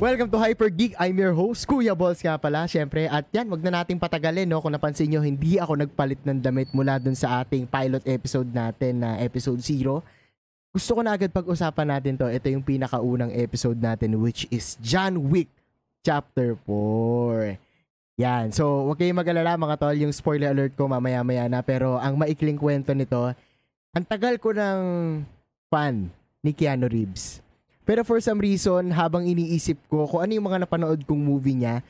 Welcome to Hyper Geek. I'm your host, Kuya Balls nga pala, syempre. At yan, wag na nating patagalin, no? Kung napansin nyo, hindi ako nagpalit ng damit mula dun sa ating pilot episode natin na episode 0. Gusto ko na agad pag-usapan natin to. Ito yung pinakaunang episode natin, which is John Wick Chapter 4. Yan. So, wag kayong mag-alala mga tol, yung spoiler alert ko mamaya-maya na. Pero ang maikling kwento nito, ang tagal ko ng fan ni Keanu Reeves. Pero for some reason, habang iniisip ko kung ano yung mga napanood kong movie niya,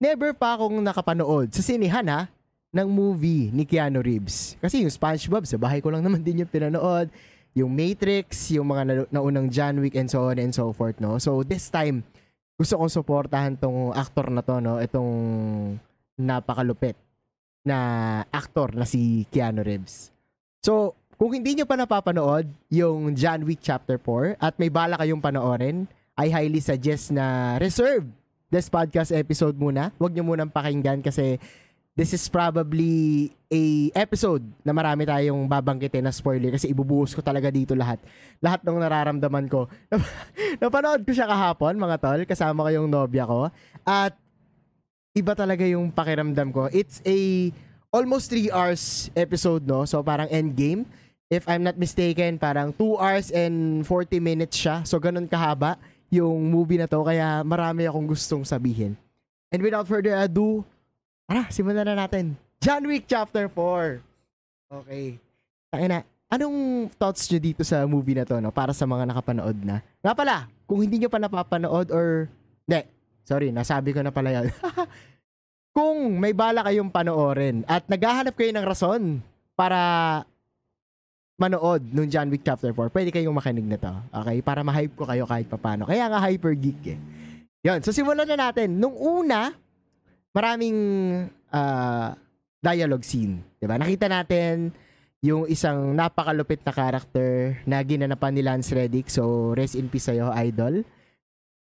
never pa akong nakapanood sa sinihan ha, ng movie ni Keanu Reeves. Kasi yung SpongeBob, sa bahay ko lang naman din yung pinanood. Yung Matrix, yung mga na- naunang John Wick and so on and so forth, no? So this time, gusto kong suportahan tong actor na to, no? Itong napakalupit na actor na si Keanu Reeves. So, kung hindi nyo pa napapanood yung John Wick Chapter 4 at may bala kayong panoorin, I highly suggest na reserve this podcast episode muna. Huwag nyo munang pakinggan kasi this is probably a episode na marami tayong babanggitin na spoiler kasi ibubuhos ko talaga dito lahat. Lahat ng nararamdaman ko. Napanood ko siya kahapon, mga tol, kasama ko yung nobya ko. At iba talaga yung pakiramdam ko. It's a almost 3 hours episode, no? So parang endgame if I'm not mistaken, parang 2 hours and 40 minutes siya. So, ganun kahaba yung movie na to. Kaya marami akong gustong sabihin. And without further ado, tara, simulan na natin. John Wick Chapter 4. Okay. Tangina, anong thoughts nyo dito sa movie na to, no? Para sa mga nakapanood na. Nga pala, kung hindi nyo pa napapanood or... Hindi, sorry, nasabi ko na pala yan. kung may bala kayong panoorin at naghahanap kayo ng rason para manood nung John Wick Chapter 4, pwede kayong makinig na to. Okay? Para ma-hype ko kayo kahit papano. Kaya nga hyper geek eh. Yun. So simulan na natin. Nung una, maraming uh, dialogue scene. Diba? Nakita natin yung isang napakalupit na character na ginanapan ni Lance Reddick. So, rest in peace sa'yo, idol.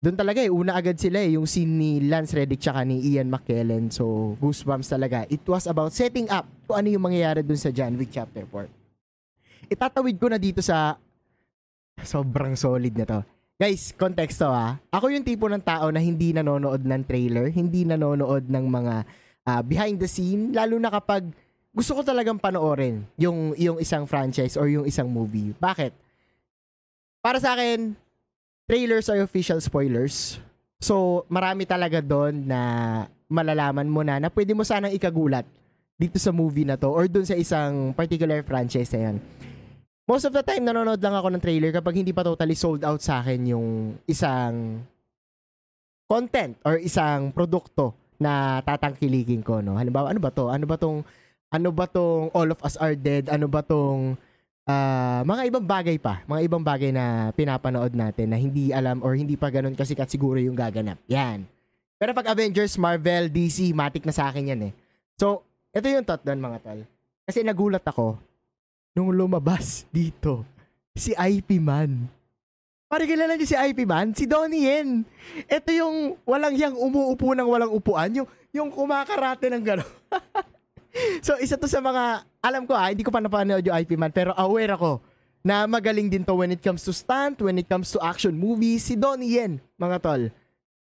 Doon talaga eh, una agad sila eh, yung scene ni Lance Reddick tsaka ni Ian McKellen. So, goosebumps talaga. It was about setting up kung ano yung mangyayari dun sa John Wick Chapter 4 itatawid ko na dito sa sobrang solid na to. Guys, konteksto ha. Ako yung tipo ng tao na hindi nanonood ng trailer, hindi nanonood ng mga uh, behind the scene, lalo na kapag gusto ko talagang panoorin yung, yung isang franchise or yung isang movie. Bakit? Para sa akin, trailers are official spoilers. So, marami talaga doon na malalaman mo na na pwede mo sanang ikagulat dito sa movie na to or doon sa isang particular franchise na yan most of the time nanonood lang ako ng trailer kapag hindi pa totally sold out sa akin yung isang content or isang produkto na tatangkilikin ko no. Halimbawa, ano ba to? Ano ba tong ano ba tong All of Us Are Dead? Ano ba tong uh, mga ibang bagay pa, mga ibang bagay na pinapanood natin na hindi alam or hindi pa ganun kasi kat siguro yung gaganap. Yan. Pero pag Avengers, Marvel, DC, matik na sa akin yan eh. So, ito yung thought doon mga tal. Kasi nagulat ako nung lumabas dito si IP Man. Pare kilala niyo si IP Man? Si Donnie Yen. Ito yung walang yang umuupo ng walang upuan. Yung, yung kumakarate ng gano'n. so, isa to sa mga, alam ko ah, hindi ko pa napanood yung IP Man, pero aware ako na magaling din to when it comes to stunt, when it comes to action movies. Si Donnie Yen, mga tol.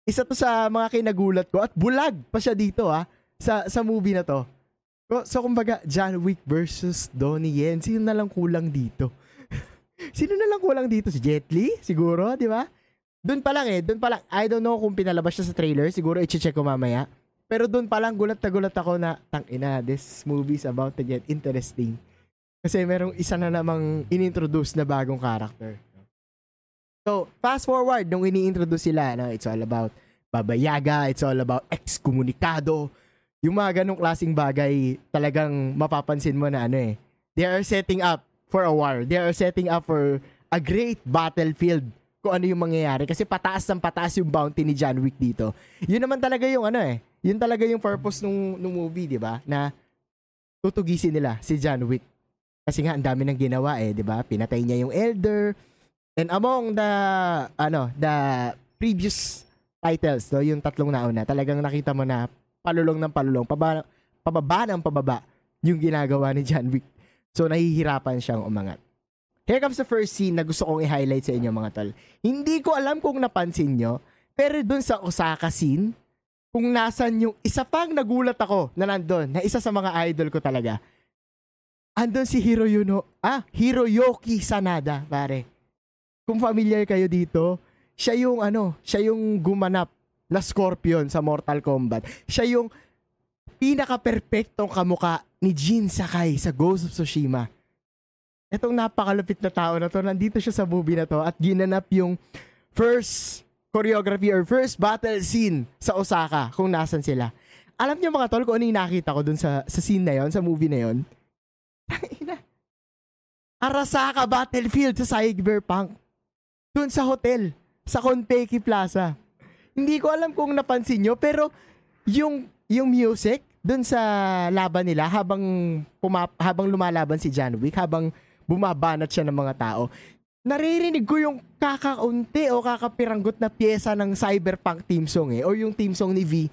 Isa to sa mga kinagulat ko at bulag pa siya dito ah, sa, sa movie na to. So, kumbaga, John Wick versus Donnie Yen. Sino na lang kulang dito? Sino na lang kulang dito? Si Jet Li? Siguro, di ba? Doon pa lang eh. Doon pa lang. I don't know kung pinalabas siya sa trailer. Siguro i-check ko mamaya. Pero doon pa lang, gulat na gulat ako na, tang ina, this movie is about to get interesting. Kasi merong isa na namang inintroduce na bagong character. So, fast forward, nung ini-introduce sila, no, it's all about Baba Yaga, it's all about ex-komunikado, yung mga ganong klaseng bagay talagang mapapansin mo na ano eh. They are setting up for a war. They are setting up for a great battlefield kung ano yung mangyayari. Kasi pataas ng pataas yung bounty ni John Wick dito. Yun naman talaga yung ano eh. Yun talaga yung purpose nung, nung movie, di ba? Na tutugisin nila si John Wick. Kasi nga, ang dami nang ginawa eh, di ba? Pinatay niya yung Elder. And among the, ano, the previous titles, no, yung tatlong nauna, talagang nakita mo na palulong ng palulong, pababa, pababa ng pababa yung ginagawa ni John Wick. So, nahihirapan siyang umangat. Here comes the first scene na gusto kong i-highlight sa inyo mga tal. Hindi ko alam kung napansin nyo Pero dun sa Osaka scene, kung nasan yung isa pang nagulat ako na nandun, na isa sa mga idol ko talaga. Andun si Hiroyuno, ah, Hiroyoki Sanada, pare. Kung familiar kayo dito, siya yung ano, siya yung gumanap na Scorpion sa Mortal Kombat. Siya yung pinaka-perfectong kamuka ni Jin Sakai sa Ghost of Tsushima. Itong napakalupit na tao na to, nandito siya sa movie na to at ginanap yung first choreography or first battle scene sa Osaka kung nasan sila. Alam niyo mga tol kung ano yung nakita ko dun sa, sa scene na yon, sa movie na yon? Arasaka Battlefield sa Cyberpunk. Dun sa hotel, sa Konpeki Plaza. Hindi ko alam kung napansin nyo, pero yung, yung music dun sa laban nila habang, pumap, habang lumalaban si John Wick, habang bumabanat siya ng mga tao, naririnig ko yung kakaunti o kakapiranggot na pyesa ng cyberpunk team song eh. Or yung team song ni V.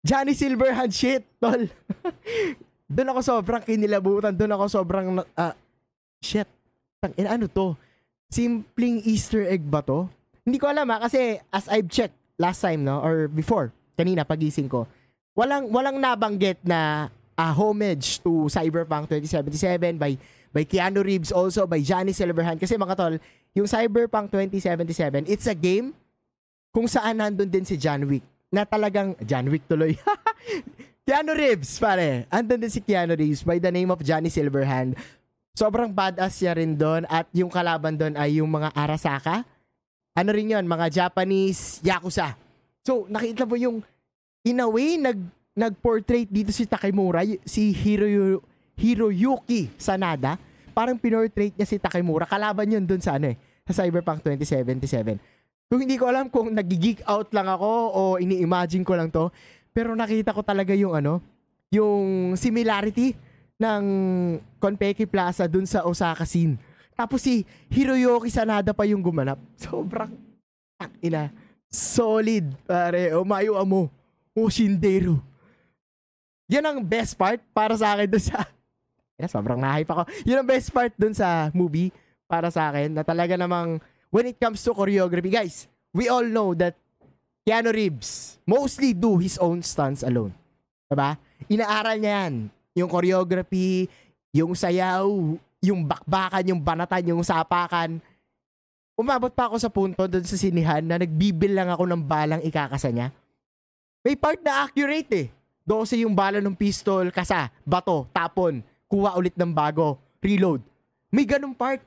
Johnny Silverhand shit, tol. doon ako sobrang kinilabutan. Doon ako sobrang, uh, shit. Tang, ano to? Simpleng Easter egg ba to? Hindi ko alam ha, kasi as I've checked last time, no? Or before, kanina pagising ko, walang, walang nabanggit na uh, homage to Cyberpunk 2077 by by Keanu Reeves also by Johnny Silverhand. Kasi mga tol yung Cyberpunk 2077 it's a game kung saan nandun din si John Wick na talagang John Wick tuloy. Keanu Reeves pare. Andun din si Keanu Reeves by the name of Johnny Silverhand. Sobrang badass niya rin doon at yung kalaban doon ay yung mga Arasaka ano rin yon mga Japanese Yakuza so nakita mo yung in a way nag nag-portrait dito si Takemura si Hiro Hiroyuki Sanada, parang pinortrait niya si Takemura. Kalaban yun dun sa ano eh, sa Cyberpunk 2077. Kung hindi ko alam kung nag-geek out lang ako o ini-imagine ko lang to, pero nakita ko talaga yung ano, yung similarity ng Konpeki Plaza dun sa Osaka scene. Tapos si Hiroyuki Sanada pa yung gumanap. Sobrang ina. Solid, pare. O mayo mo. O Shindero. Yan ang best part para sa akin doon sa Yeah, sobrang na-hype ako. Yun ang best part dun sa movie para sa akin na talaga namang when it comes to choreography, guys, we all know that Keanu Reeves mostly do his own stunts alone. Diba? Inaaral niya yan. Yung choreography, yung sayaw, yung bakbakan, yung banatan, yung sapakan. Umabot pa ako sa punto doon sa sinihan na nagbibil lang ako ng balang ikakasa niya. May part na accurate eh. 12 yung bala ng pistol, kasa, bato, tapon kuha ulit ng bago, reload. May ganung part.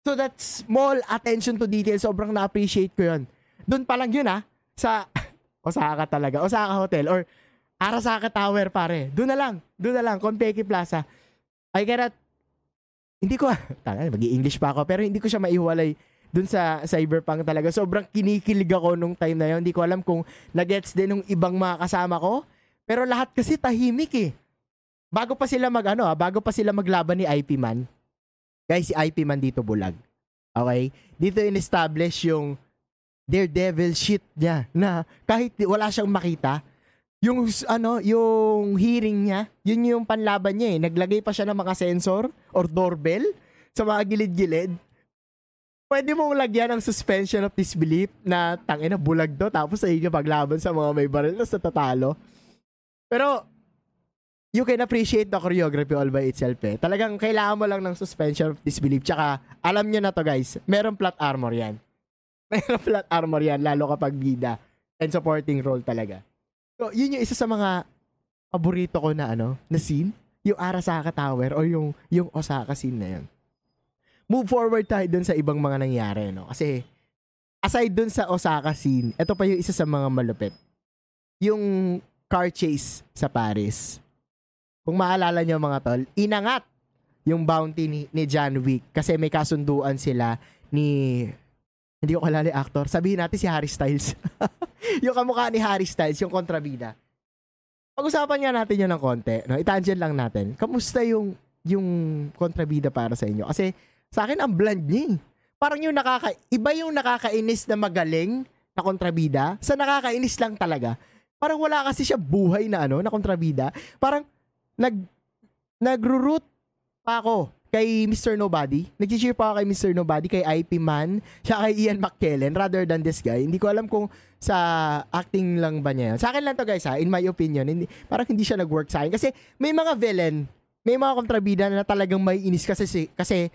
So that small attention to detail, sobrang na-appreciate ko yun. Doon pa lang yun ha, sa Osaka talaga, Osaka Hotel or Arasaka Tower pare. Doon na lang, doon na lang, Konpeki Plaza. I cannot, hindi ko, tanga, mag-i-English pa ako, pero hindi ko siya maiwalay dun sa Cyberpunk talaga. Sobrang kinikilig ako nung time na yun. Hindi ko alam kung nagets din ng ibang mga kasama ko. Pero lahat kasi tahimik eh bago pa sila mag ano, ah, bago pa sila maglaban ni IP Man. Guys, si IP Man dito bulag. Okay? Dito in-establish yung Daredevil shit niya na kahit wala siyang makita, yung ano, yung hearing niya, yun yung panlaban niya eh. Naglagay pa siya ng mga sensor or doorbell sa mga gilid-gilid. Pwede mong lagyan ng suspension of disbelief na tangina bulag do tapos ay paglaban sa mga may baril na sa tatalo. Pero you can appreciate the choreography all by itself eh. Talagang kailangan mo lang ng suspension of disbelief. Tsaka, alam nyo na to guys, meron plot armor yan. Meron plot armor yan, lalo kapag bida and supporting role talaga. So, yun yung isa sa mga paborito ko na ano, na scene. Yung Arasaka Tower o yung, yung Osaka scene na yun. Move forward tayo dun sa ibang mga nangyari, no? Kasi, aside dun sa Osaka scene, ito pa yung isa sa mga malupit. Yung car chase sa Paris kung maalala nyo mga tol, inangat yung bounty ni, ni John Wick kasi may kasunduan sila ni hindi ko kalala actor. Sabihin natin si Harry Styles. yung kamukha ni Harry Styles, yung kontrabida. Pag-usapan nga natin yun ng konti. No? Itangent lang natin. Kamusta yung yung kontrabida para sa inyo? Kasi sa akin, ang bland niya eh. Parang yung nakaka... Iba yung nakakainis na magaling na kontrabida sa nakakainis lang talaga. Parang wala kasi siya buhay na ano, na kontrabida. Parang nag nagro-root pa ako kay Mr. Nobody. Nag-cheer pa ako kay Mr. Nobody, kay IP Man, siya kay Ian McKellen rather than this guy. Hindi ko alam kung sa acting lang ba niya. Sa akin lang to guys ha, in my opinion. Hindi, parang hindi siya nag-work sa akin. Kasi may mga villain, may mga kontrabida na talagang may inis kasi, kasi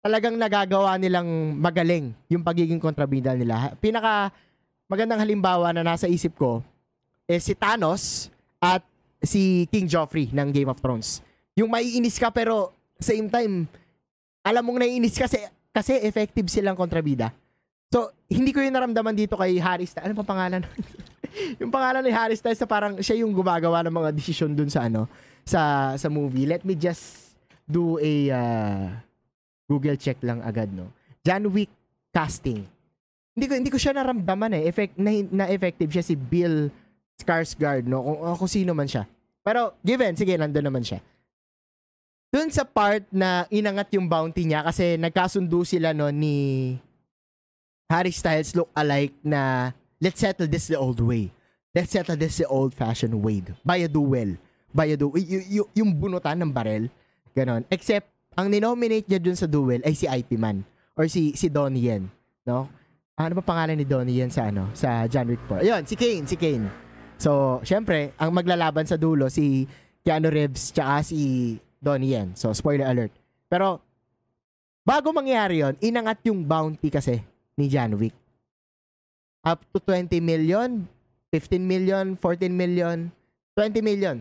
talagang nagagawa nilang magaling yung pagiging kontrabida nila. Pinaka magandang halimbawa na nasa isip ko is si Thanos at si King Joffrey ng Game of Thrones. Yung maiinis ka pero same time alam mong naiinis kasi kasi effective silang kontrabida. So, hindi ko yung naramdaman dito kay Harry Styles. Ano pa pangalan? yung pangalan ni Harry Styles na parang siya yung gumagawa ng mga desisyon dun sa ano, sa sa movie. Let me just do a uh, Google check lang agad, no. John Wick casting. Hindi ko hindi ko siya naramdaman eh. Effect na, na effective siya si Bill Skarsgård, no. Kung, kung sino man siya. Pero given, sige, nandoon naman siya. Doon sa part na inangat yung bounty niya kasi nagkasundo sila no ni Harry Styles look alike na let's settle this the old way. Let's settle this the old-fashioned way. By a duel. By a duel. Y- y- yung bunutan ng barel. Ganon. Except, ang ninominate niya dun sa duel ay si IP Man. Or si, si Donnie Yen. No? Ano ba pangalan ni Donnie Yen sa ano? Sa John Wick 4? Ayun, si Kane. Si Kane. So, syempre, ang maglalaban sa dulo si Keanu Reeves tsaka si Donnie Yen. So, spoiler alert. Pero, bago mangyari yon inangat yung bounty kasi ni John Wick. Up to 20 million, 15 million, 14 million, 20 million.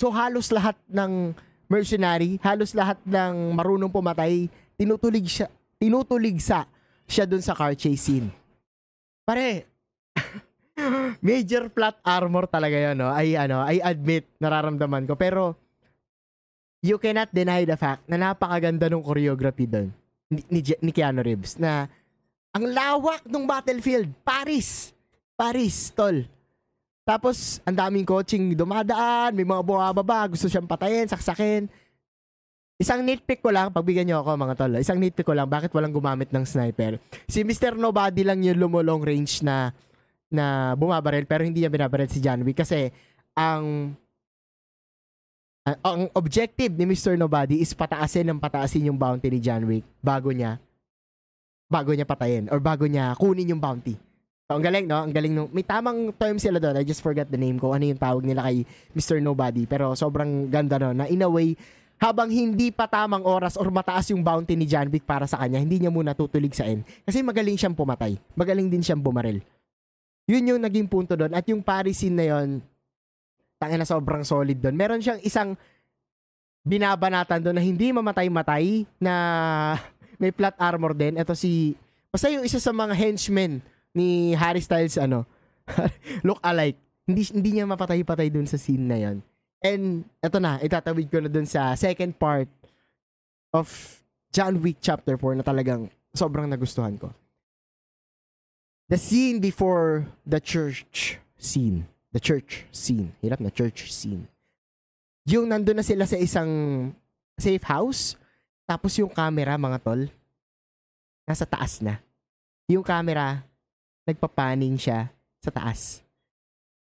So halos lahat ng mercenary, halos lahat ng marunong pumatay, tinutulig siya, tinutulig sa siya dun sa car chase scene. Pare, major plot armor talaga 'yon, no? I ano, I admit nararamdaman ko pero you cannot deny the fact na napakaganda ng choreography doon ni, ni, ni Keanu Reeves na ang lawak ng battlefield. Paris. Paris, tol. Tapos, ang daming coaching dumadaan, may mga bumababa, gusto siyang patayin, saksakin. Isang nitpick ko lang, pagbigyan niyo ako mga tol. Isang nitpick ko lang, bakit walang gumamit ng sniper? Si Mr. Nobody lang yung lumulong range na na bumabaril pero hindi niya binabaril si John Wick kasi ang ang objective ni Mr. Nobody is pataasin ng pataasin yung bounty ni John Wick bago niya bago niya patayin or bago niya kunin yung bounty. So, ang galing, no? Ang galing no. May tamang term sila doon. I just forgot the name ko. Ano yung tawag nila kay Mr. Nobody. Pero sobrang ganda no. Na in a way, habang hindi pa tamang oras or mataas yung bounty ni John Wick para sa kanya, hindi niya muna tutulig sa end. Kasi magaling siyang pumatay. Magaling din siyang bumaril. Yun yung naging punto doon. At yung Paris scene na yun, tangin na sobrang solid doon. Meron siyang isang binabanatan doon na hindi mamatay-matay na may plot armor din. Ito si, basta yung isa sa mga henchmen ni Harry Styles, ano, look alike. Hindi, hindi niya mapatay-patay dun sa scene na yon. And, ito na, itatawid ko na dun sa second part of John Wick Chapter 4 na talagang sobrang nagustuhan ko. The scene before the church scene. The church scene. Hirap na church scene. Yung nandun na sila sa isang safe house tapos yung camera, mga tol, nasa taas na. Yung camera, nagpapaning siya sa taas.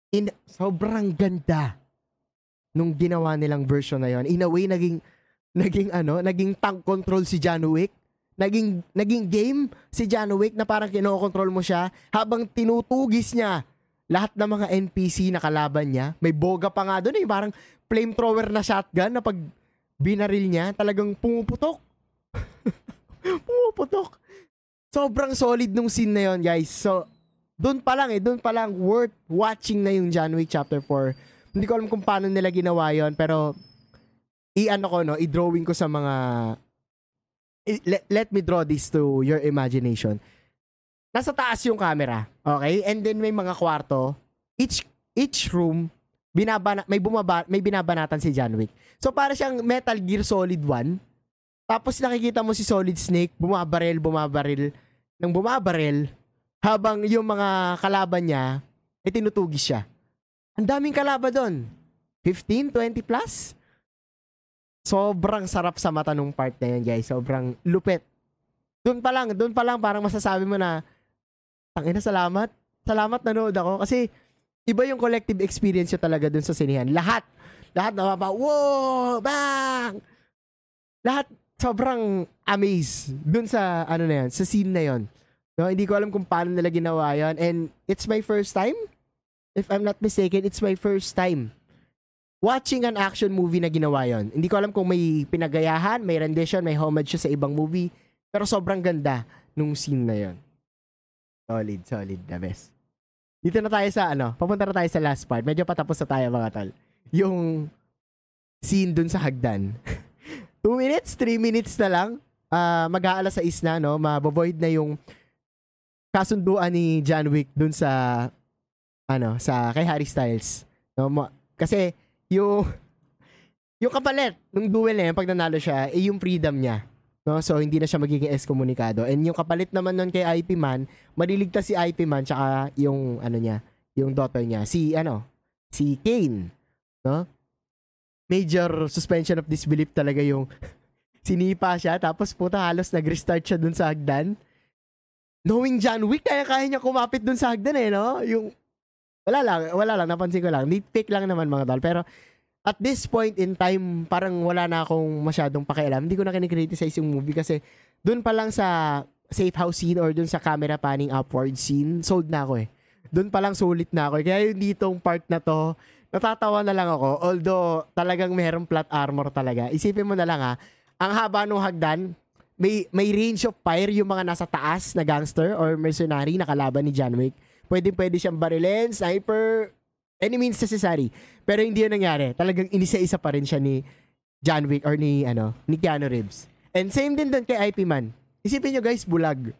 In, sobrang ganda nung ginawa nilang version na yon. In a way, naging, naging ano, naging tank control si John Wick. Naging, naging game si John Wick na parang kinokontrol mo siya habang tinutugis niya lahat ng mga NPC na kalaban niya. May boga pa nga doon eh. Parang flamethrower na shotgun na pag binaril niya, talagang pumuputok. pumuputok. Sobrang solid nung scene na yon guys. So, doon pa lang eh, doon pa lang worth watching na yung John Wick Chapter 4. Hindi ko alam kung paano nila ginawa yon pero i-ano ko no, i-drawing ko sa mga let, let me draw this to your imagination. Nasa taas yung camera, okay? And then may mga kwarto. Each each room binabana, may bumaba, may binabanatan si John Wick. So para siyang Metal Gear Solid 1. Tapos nakikita mo si Solid Snake bumabaril, bumabaril, nang bumabaril habang yung mga kalaban niya eh tinutugis siya. Ang daming kalaban doon. 15, 20 plus. Sobrang sarap sa mata nung part na yun, guys. Sobrang lupit. Doon pa lang, doon pa lang parang masasabi mo na, tangina, salamat. Salamat nanood ako. Kasi, iba yung collective experience nyo talaga dun sa sinihan. Lahat, lahat na mapa, wow, bang! Lahat, sobrang amazed dun sa ano na yan, sa scene na yon. No, hindi ko alam kung paano nila ginawa yon and it's my first time if I'm not mistaken, it's my first time watching an action movie na ginawa yon. Hindi ko alam kung may pinagayahan, may rendition, may homage siya sa ibang movie. Pero sobrang ganda nung scene na yon. Solid, solid, the best. Dito na tayo sa ano, papunta na tayo sa last part. Medyo patapos na tayo mga tol. Yung scene dun sa hagdan. 2 minutes, 3 minutes na lang. Uh, mag-aala sa isna, no? Mabovoid na yung kasunduan ni John Wick dun sa ano, sa kay Harry Styles. No? Kasi yung yung kapalit nung duel na yun, pag nanalo siya, eh yung freedom niya. No? So, hindi na siya magiging excommunicado. And yung kapalit naman nun kay IP Man, maliligtas si IP Man tsaka yung, ano niya, yung daughter niya, si, ano, si Kane. No? Major suspension of disbelief talaga yung sinipa siya, tapos puta halos nag-restart siya dun sa hagdan. Knowing John Wick, kaya kaya niya kumapit dun sa hagdan eh, no? Yung wala lang, wala lang, napansin ko lang. Nitpick lang naman mga tol. Pero at this point in time, parang wala na akong masyadong pakialam. Hindi ko na kinikriticize yung movie kasi doon pa lang sa safe house scene or doon sa camera panning upward scene, sold na ako eh. Doon pa lang sulit na ako. Eh. Kaya yung ditong part na to, natatawa na lang ako. Although talagang merong plot armor talaga. Isipin mo na lang ha, ang haba ng hagdan, may, may range of fire yung mga nasa taas na gangster or mercenary na kalaban ni John Wick Pwede pwede siyang barilin, sniper, any means necessary. Pero hindi yun nangyari. Talagang inisa-isa pa rin siya ni John Wick or ni ano, ni Keanu Reeves. And same din doon kay IP Man. Isipin nyo guys, bulag.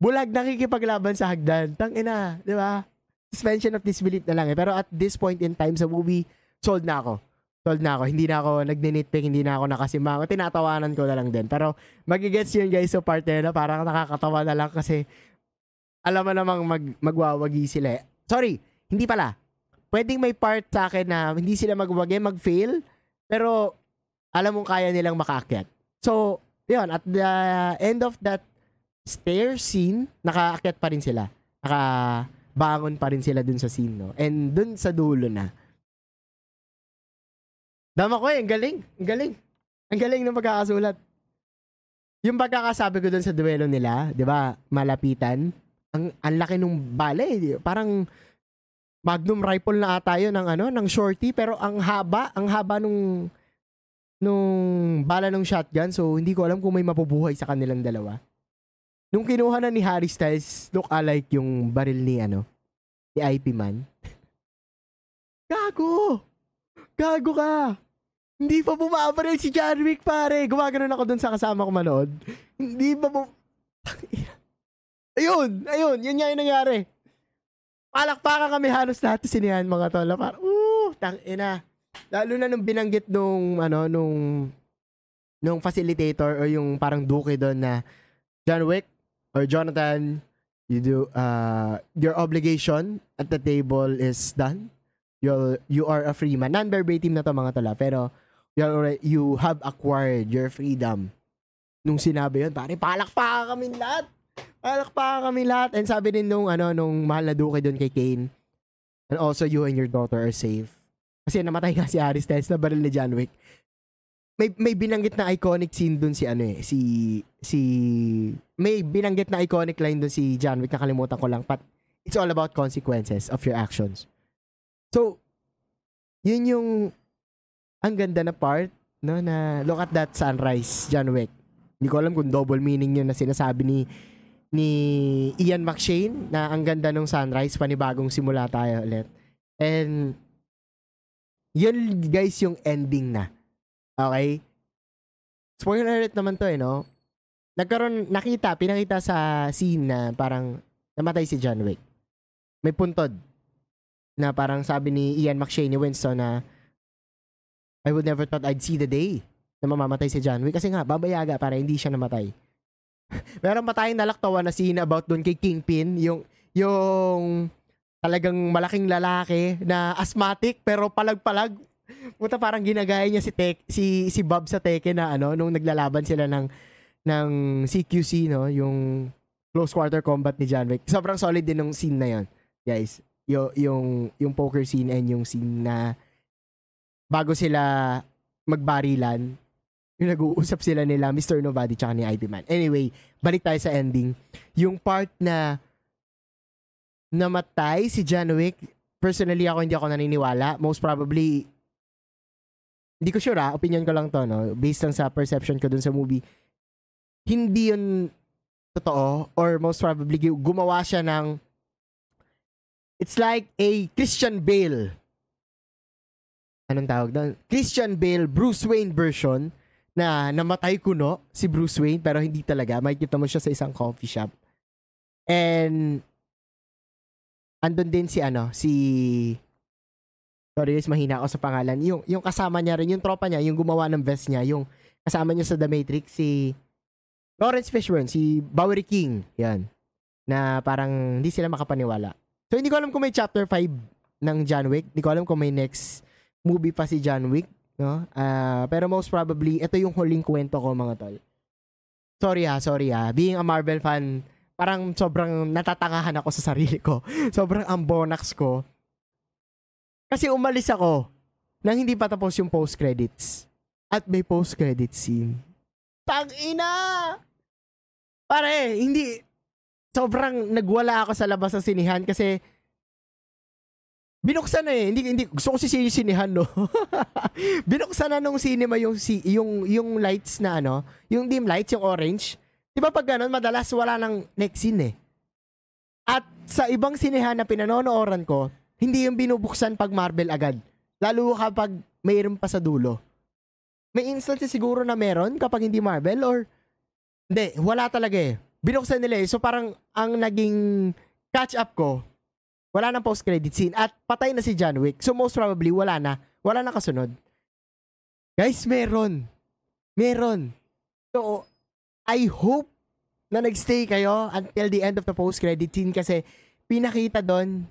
Bulag nakikipaglaban sa hagdan. Tang ina, di ba? Suspension of disbelief na lang eh. Pero at this point in time sa movie, sold na ako. Sold na ako. Hindi na ako nagninitpick, hindi na ako nakasimango. Tinatawanan ko na lang din. Pero magigets yun guys sa part na parang nakakatawa na lang kasi alam mo namang mag, magwawagi sila. Eh. Sorry, hindi pala. Pwedeng may part sa akin na hindi sila magwagi, mag-fail, pero alam mong kaya nilang makaakyat. So, yun, at the end of that stair scene, nakaakyat pa rin sila. Nakabangon pa rin sila dun sa scene, no? And dun sa dulo na. Dama ko eh, ang galing. Ang galing. Ang galing ng pagkakasulat. Yung pagkakasabi ko dun sa duelo nila, di ba, malapitan, ang ang laki nung bale, parang Magnum rifle na ata yun ng ano, ng shorty pero ang haba, ang haba nung nung bala ng shotgun so hindi ko alam kung may mapubuhay sa kanilang dalawa. Nung kinuha na ni Harry Styles, look alike yung baril ni ano, ni IP man. Gago! Gago ka! Hindi pa bumabaril si John Wick, pare. Gumagano ako dun sa kasama ko manood. Hindi pa bum... Ayun, ayun, yun nga yung nangyari. Palakpakan kami halos lahat sinihan mga tol. Parang, uh, tang ina. Lalo na nung binanggit nung, ano, nung, nung facilitator or yung parang duke doon na John Wick or Jonathan, you do, uh, your obligation at the table is done. You you are a free man. Non-verbatim na to mga tol, pero you, already, you have acquired your freedom. Nung sinabi yun, pare, palakpakan kami lahat. Palakpakan kami lahat. And sabi din nung, ano, nung mahal na duke doon kay Kane, and also you and your daughter are safe. Kasi namatay nga si Harry Styles na baril ni John Wick. May, may binanggit na iconic scene doon si ano eh, si, si, may binanggit na iconic line doon si John Wick, nakalimutan ko lang, but it's all about consequences of your actions. So, yun yung, ang ganda na part, no, na look at that sunrise, John Wick. Hindi ko alam kung double meaning yun na sinasabi ni ni Ian McShane na ang ganda ng sunrise, panibagong simula tayo ulit. And yun guys yung ending na. Okay? Spoiler alert naman to eh, no? Nagkaroon, nakita, pinakita sa scene na parang namatay si John Wick. May puntod na parang sabi ni Ian McShane ni Winston na I would never thought I'd see the day na mamamatay si John Wick kasi nga babayaga para hindi siya namatay. Meron pa tayong nalaktawan na scene about doon kay Kingpin, yung yung talagang malaking lalaki na asthmatic pero palag-palag. Puta parang ginagaya niya si Tek, si si Bob sa Tekken na ano nung naglalaban sila ng ng CQC no, yung close quarter combat ni John Wick. Sobrang solid din ng scene na 'yon. Guys, yung yung yung poker scene and yung scene na bago sila magbarilan Yung nag-uusap sila nila, Mr. Nobody tsaka ni IP Man. Anyway, balik tayo sa ending. Yung part na namatay si John Wick, personally ako hindi ako naniniwala. Most probably, hindi ko sure ah, opinion ko lang to, no? Based lang sa perception ko dun sa movie. Hindi yun totoo or most probably gumawa siya ng it's like a Christian Bale anong tawag doon? Christian Bale, Bruce Wayne version na namatay kuno si Bruce Wayne pero hindi talaga. Makikita mo siya sa isang coffee shop. And andun din si ano, si Sorry guys, mahina ako sa pangalan. Yung yung kasama niya rin, yung tropa niya, yung gumawa ng vest niya, yung kasama niya sa The Matrix si Lawrence Fishburne, si Bowery King, yan. Na parang hindi sila makapaniwala. So hindi ko alam kung may chapter 5 ng John Wick. Hindi ko alam kung may next movie pa si John Wick, no? Uh, pero most probably, ito yung huling kwento ko mga tol. Sorry ha, sorry ha. Being a Marvel fan, parang sobrang natatangahan ako sa sarili ko. sobrang ambonax ko. Kasi umalis ako nang hindi pa tapos yung post-credits. At may post-credit scene. Tang-ina! Pare, hindi, sobrang nagwala ako sa labas ng sinihan kasi Binuksan na eh. Hindi, hindi, gusto ko si sinihan, no? Binuksan na nung cinema yung, si, yung, yung lights na ano, yung dim lights, yung orange. Di ba pag ganun, madalas wala nang next scene eh. At sa ibang sinehan na pinanonooran ko, hindi yung binubuksan pag Marvel agad. Lalo kapag mayroon pa sa dulo. May instances siguro na meron kapag hindi Marvel or hindi, wala talaga eh. Binuksan nila eh. So parang ang naging catch up ko, wala nang post-credit scene at patay na si John Wick. So most probably wala na. Wala na kasunod. Guys, meron. Meron. So, I hope na nagstay kayo until the end of the post-credit scene kasi pinakita doon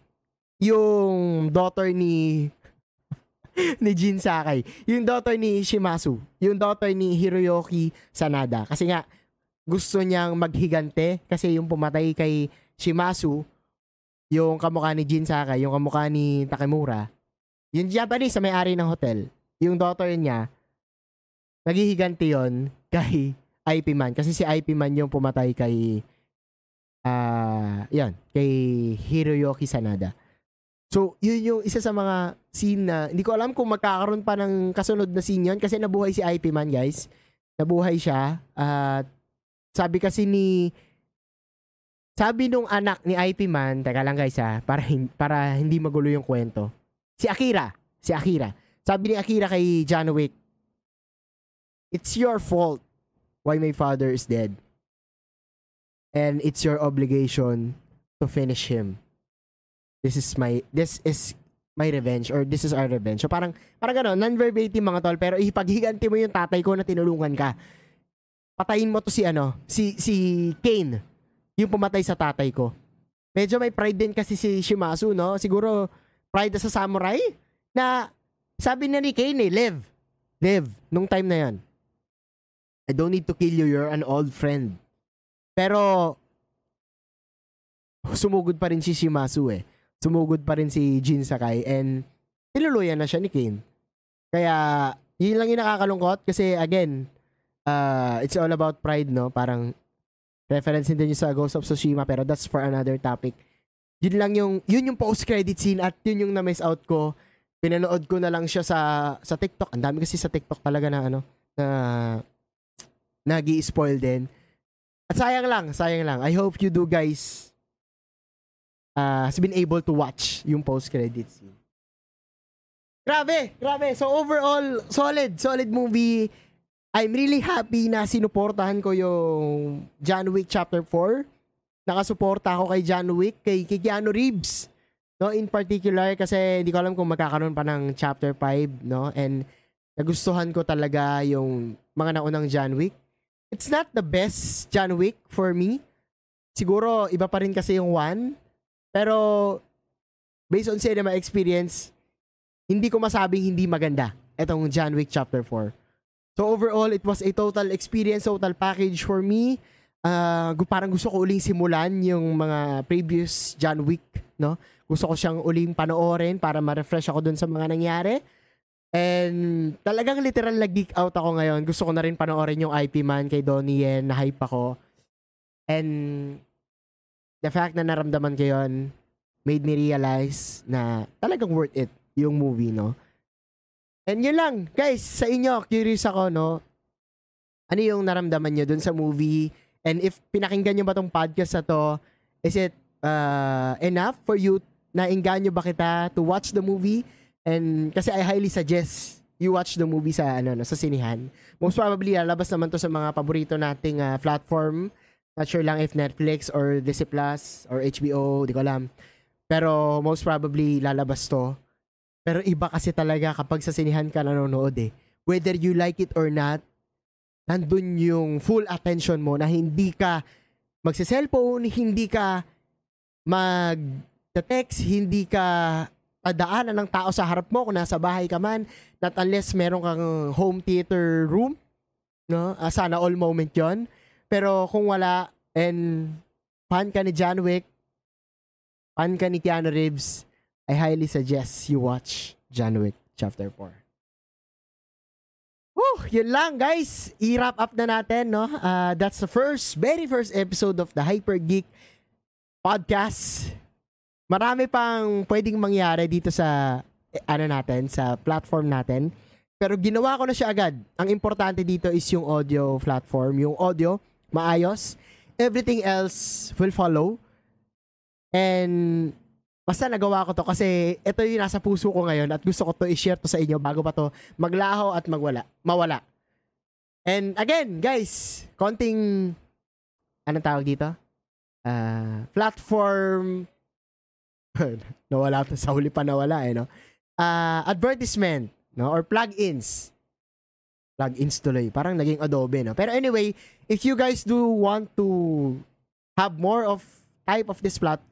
yung daughter ni ni Jin Sakai. Yung daughter ni Shimasu. Yung daughter ni Hiroyuki Sanada. Kasi nga, gusto niyang maghigante kasi yung pumatay kay Shimasu yung kamukha ni Jin Sakai, yung kamukha ni Takemura, yung Japanese sa may-ari ng hotel, yung daughter niya, naghihiganti yon kay IP Man. Kasi si IP Man yung pumatay kay, ah, uh, yan, kay Hiroyuki Sanada. So, yun yung isa sa mga scene na, hindi ko alam kung magkakaroon pa ng kasunod na scene yun kasi nabuhay si IP Man, guys. Nabuhay siya. At uh, sabi kasi ni sabi nung anak ni IP Man, teka lang guys ha, para, para hindi magulo yung kwento. Si Akira, si Akira. Sabi ni Akira kay John Wick, It's your fault why my father is dead. And it's your obligation to finish him. This is my, this is my revenge or this is our revenge. So parang, parang gano'n, non-verbatim mga tol, pero ipaghiganti mo yung tatay ko na tinulungan ka. Patayin mo to si ano, si, si Kane yung pumatay sa tatay ko. Medyo may pride din kasi si Shimasu, no? Siguro pride sa samurai na sabi na ni Kane eh, live. Live. Nung time na yan. I don't need to kill you, you're an old friend. Pero sumugod pa rin si Shimasu eh. Sumugod pa rin si Jin Sakai and tinuluyan na siya ni Kane. Kaya yun lang yung nakakalungkot kasi again, uh, it's all about pride, no? Parang Reference din yung sa Ghost of Tsushima pero that's for another topic. Yun lang yung yun yung post-credit scene at yun yung na-miss out ko. Pinanood ko na lang siya sa sa TikTok. Ang dami kasi sa TikTok talaga na ano na nagi-spoil din. At sayang lang, sayang lang. I hope you do guys uh, has been able to watch yung post-credit scene. Grabe, grabe. So overall, solid, solid movie I'm really happy na sinuportahan ko yung John Wick Chapter 4. Nakasuporta ako kay John Wick, kay, Keanu Reeves. No, in particular kasi hindi ko alam kung magkakaroon pa ng Chapter 5, no? And nagustuhan ko talaga yung mga naunang John Wick. It's not the best John Wick for me. Siguro iba pa rin kasi yung 1. Pero based on cinema experience, hindi ko masabing hindi maganda itong John Wick Chapter 4. So overall, it was a total experience, total package for me. Uh, parang gusto ko uling simulan yung mga previous John Wick, no? Gusto ko siyang uling panoorin para ma-refresh ako dun sa mga nangyari. And talagang literal na geek out ako ngayon. Gusto ko na rin panoorin yung IP man kay Donnie Yen. Na-hype ako. And the fact na naramdaman ko yun made me realize na talagang worth it yung movie, no? And yun lang, guys, sa inyo, curious ako, no? Ano yung naramdaman nyo dun sa movie? And if pinakinggan nyo ba tong podcast na to, is it uh, enough for you na inganyo ba kita to watch the movie? And kasi I highly suggest you watch the movie sa ano no, sa sinihan. Most probably lalabas naman to sa mga paborito nating uh, platform. Not sure lang if Netflix or Disney Plus or HBO, di ko alam. Pero most probably lalabas to. Pero iba kasi talaga kapag sa sinihan ka nanonood eh. Whether you like it or not, nandun yung full attention mo na hindi ka magse-cellphone, hindi ka mag-text, hindi ka padaanan ng tao sa harap mo kung nasa bahay ka man, not unless meron kang home theater room, no? Uh, sana all moment yon Pero kung wala, and fan ka ni John Wick, fan ka ni Keanu Reeves, I highly suggest you watch John Wick Chapter 4. Woo! Yun lang guys. I-wrap up na natin, no? Uh, that's the first, very first episode of the Hyper Geek Podcast marami pang pwedeng mangyari dito sa eh, ano natin, sa platform natin. Pero ginawa ko na siya agad. Ang importante dito is yung audio platform. Yung audio, maayos. Everything else will follow. And basta nagawa ko to kasi ito yung nasa puso ko ngayon at gusto ko to i-share to sa inyo bago pa to maglaho at magwala, mawala. And again, guys, konting anong tawag dito? Uh, platform nawala to sa huli pa nawala eh no. Uh, advertisement no or plugins. Plugins tuloy. Parang naging Adobe no. Pero anyway, if you guys do want to have more of type of this plot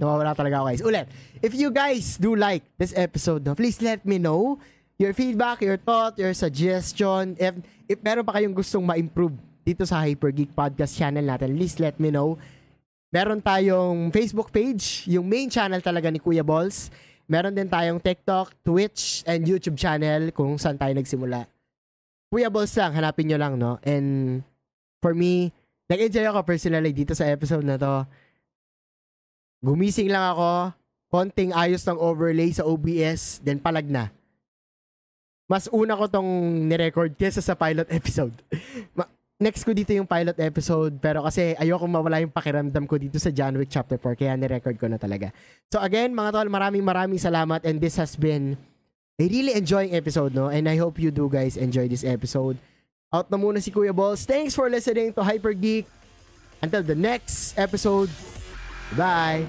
nawawala talaga ako guys. Ulit, if you guys do like this episode, please let me know your feedback, your thought, your suggestion. If, if meron pa kayong gustong ma-improve dito sa Hyper Geek Podcast channel natin, please let me know. Meron tayong Facebook page, yung main channel talaga ni Kuya Balls. Meron din tayong TikTok, Twitch, and YouTube channel kung saan tayo nagsimula. Kuya Balls lang, hanapin nyo lang, no? And for me, nag-enjoy ako personally dito sa episode na to. Gumising lang ako, konting ayos ng overlay sa OBS, then palag na. Mas una ko tong nirecord kesa sa pilot episode next ko dito yung pilot episode pero kasi ayoko mawala yung pakiramdam ko dito sa John Wick Chapter 4 kaya ni-record ko na talaga. So again, mga tol, maraming maraming salamat and this has been a really enjoying episode, no? And I hope you do guys enjoy this episode. Out na muna si Kuya Balls. Thanks for listening to Hyper Geek. Until the next episode. Bye.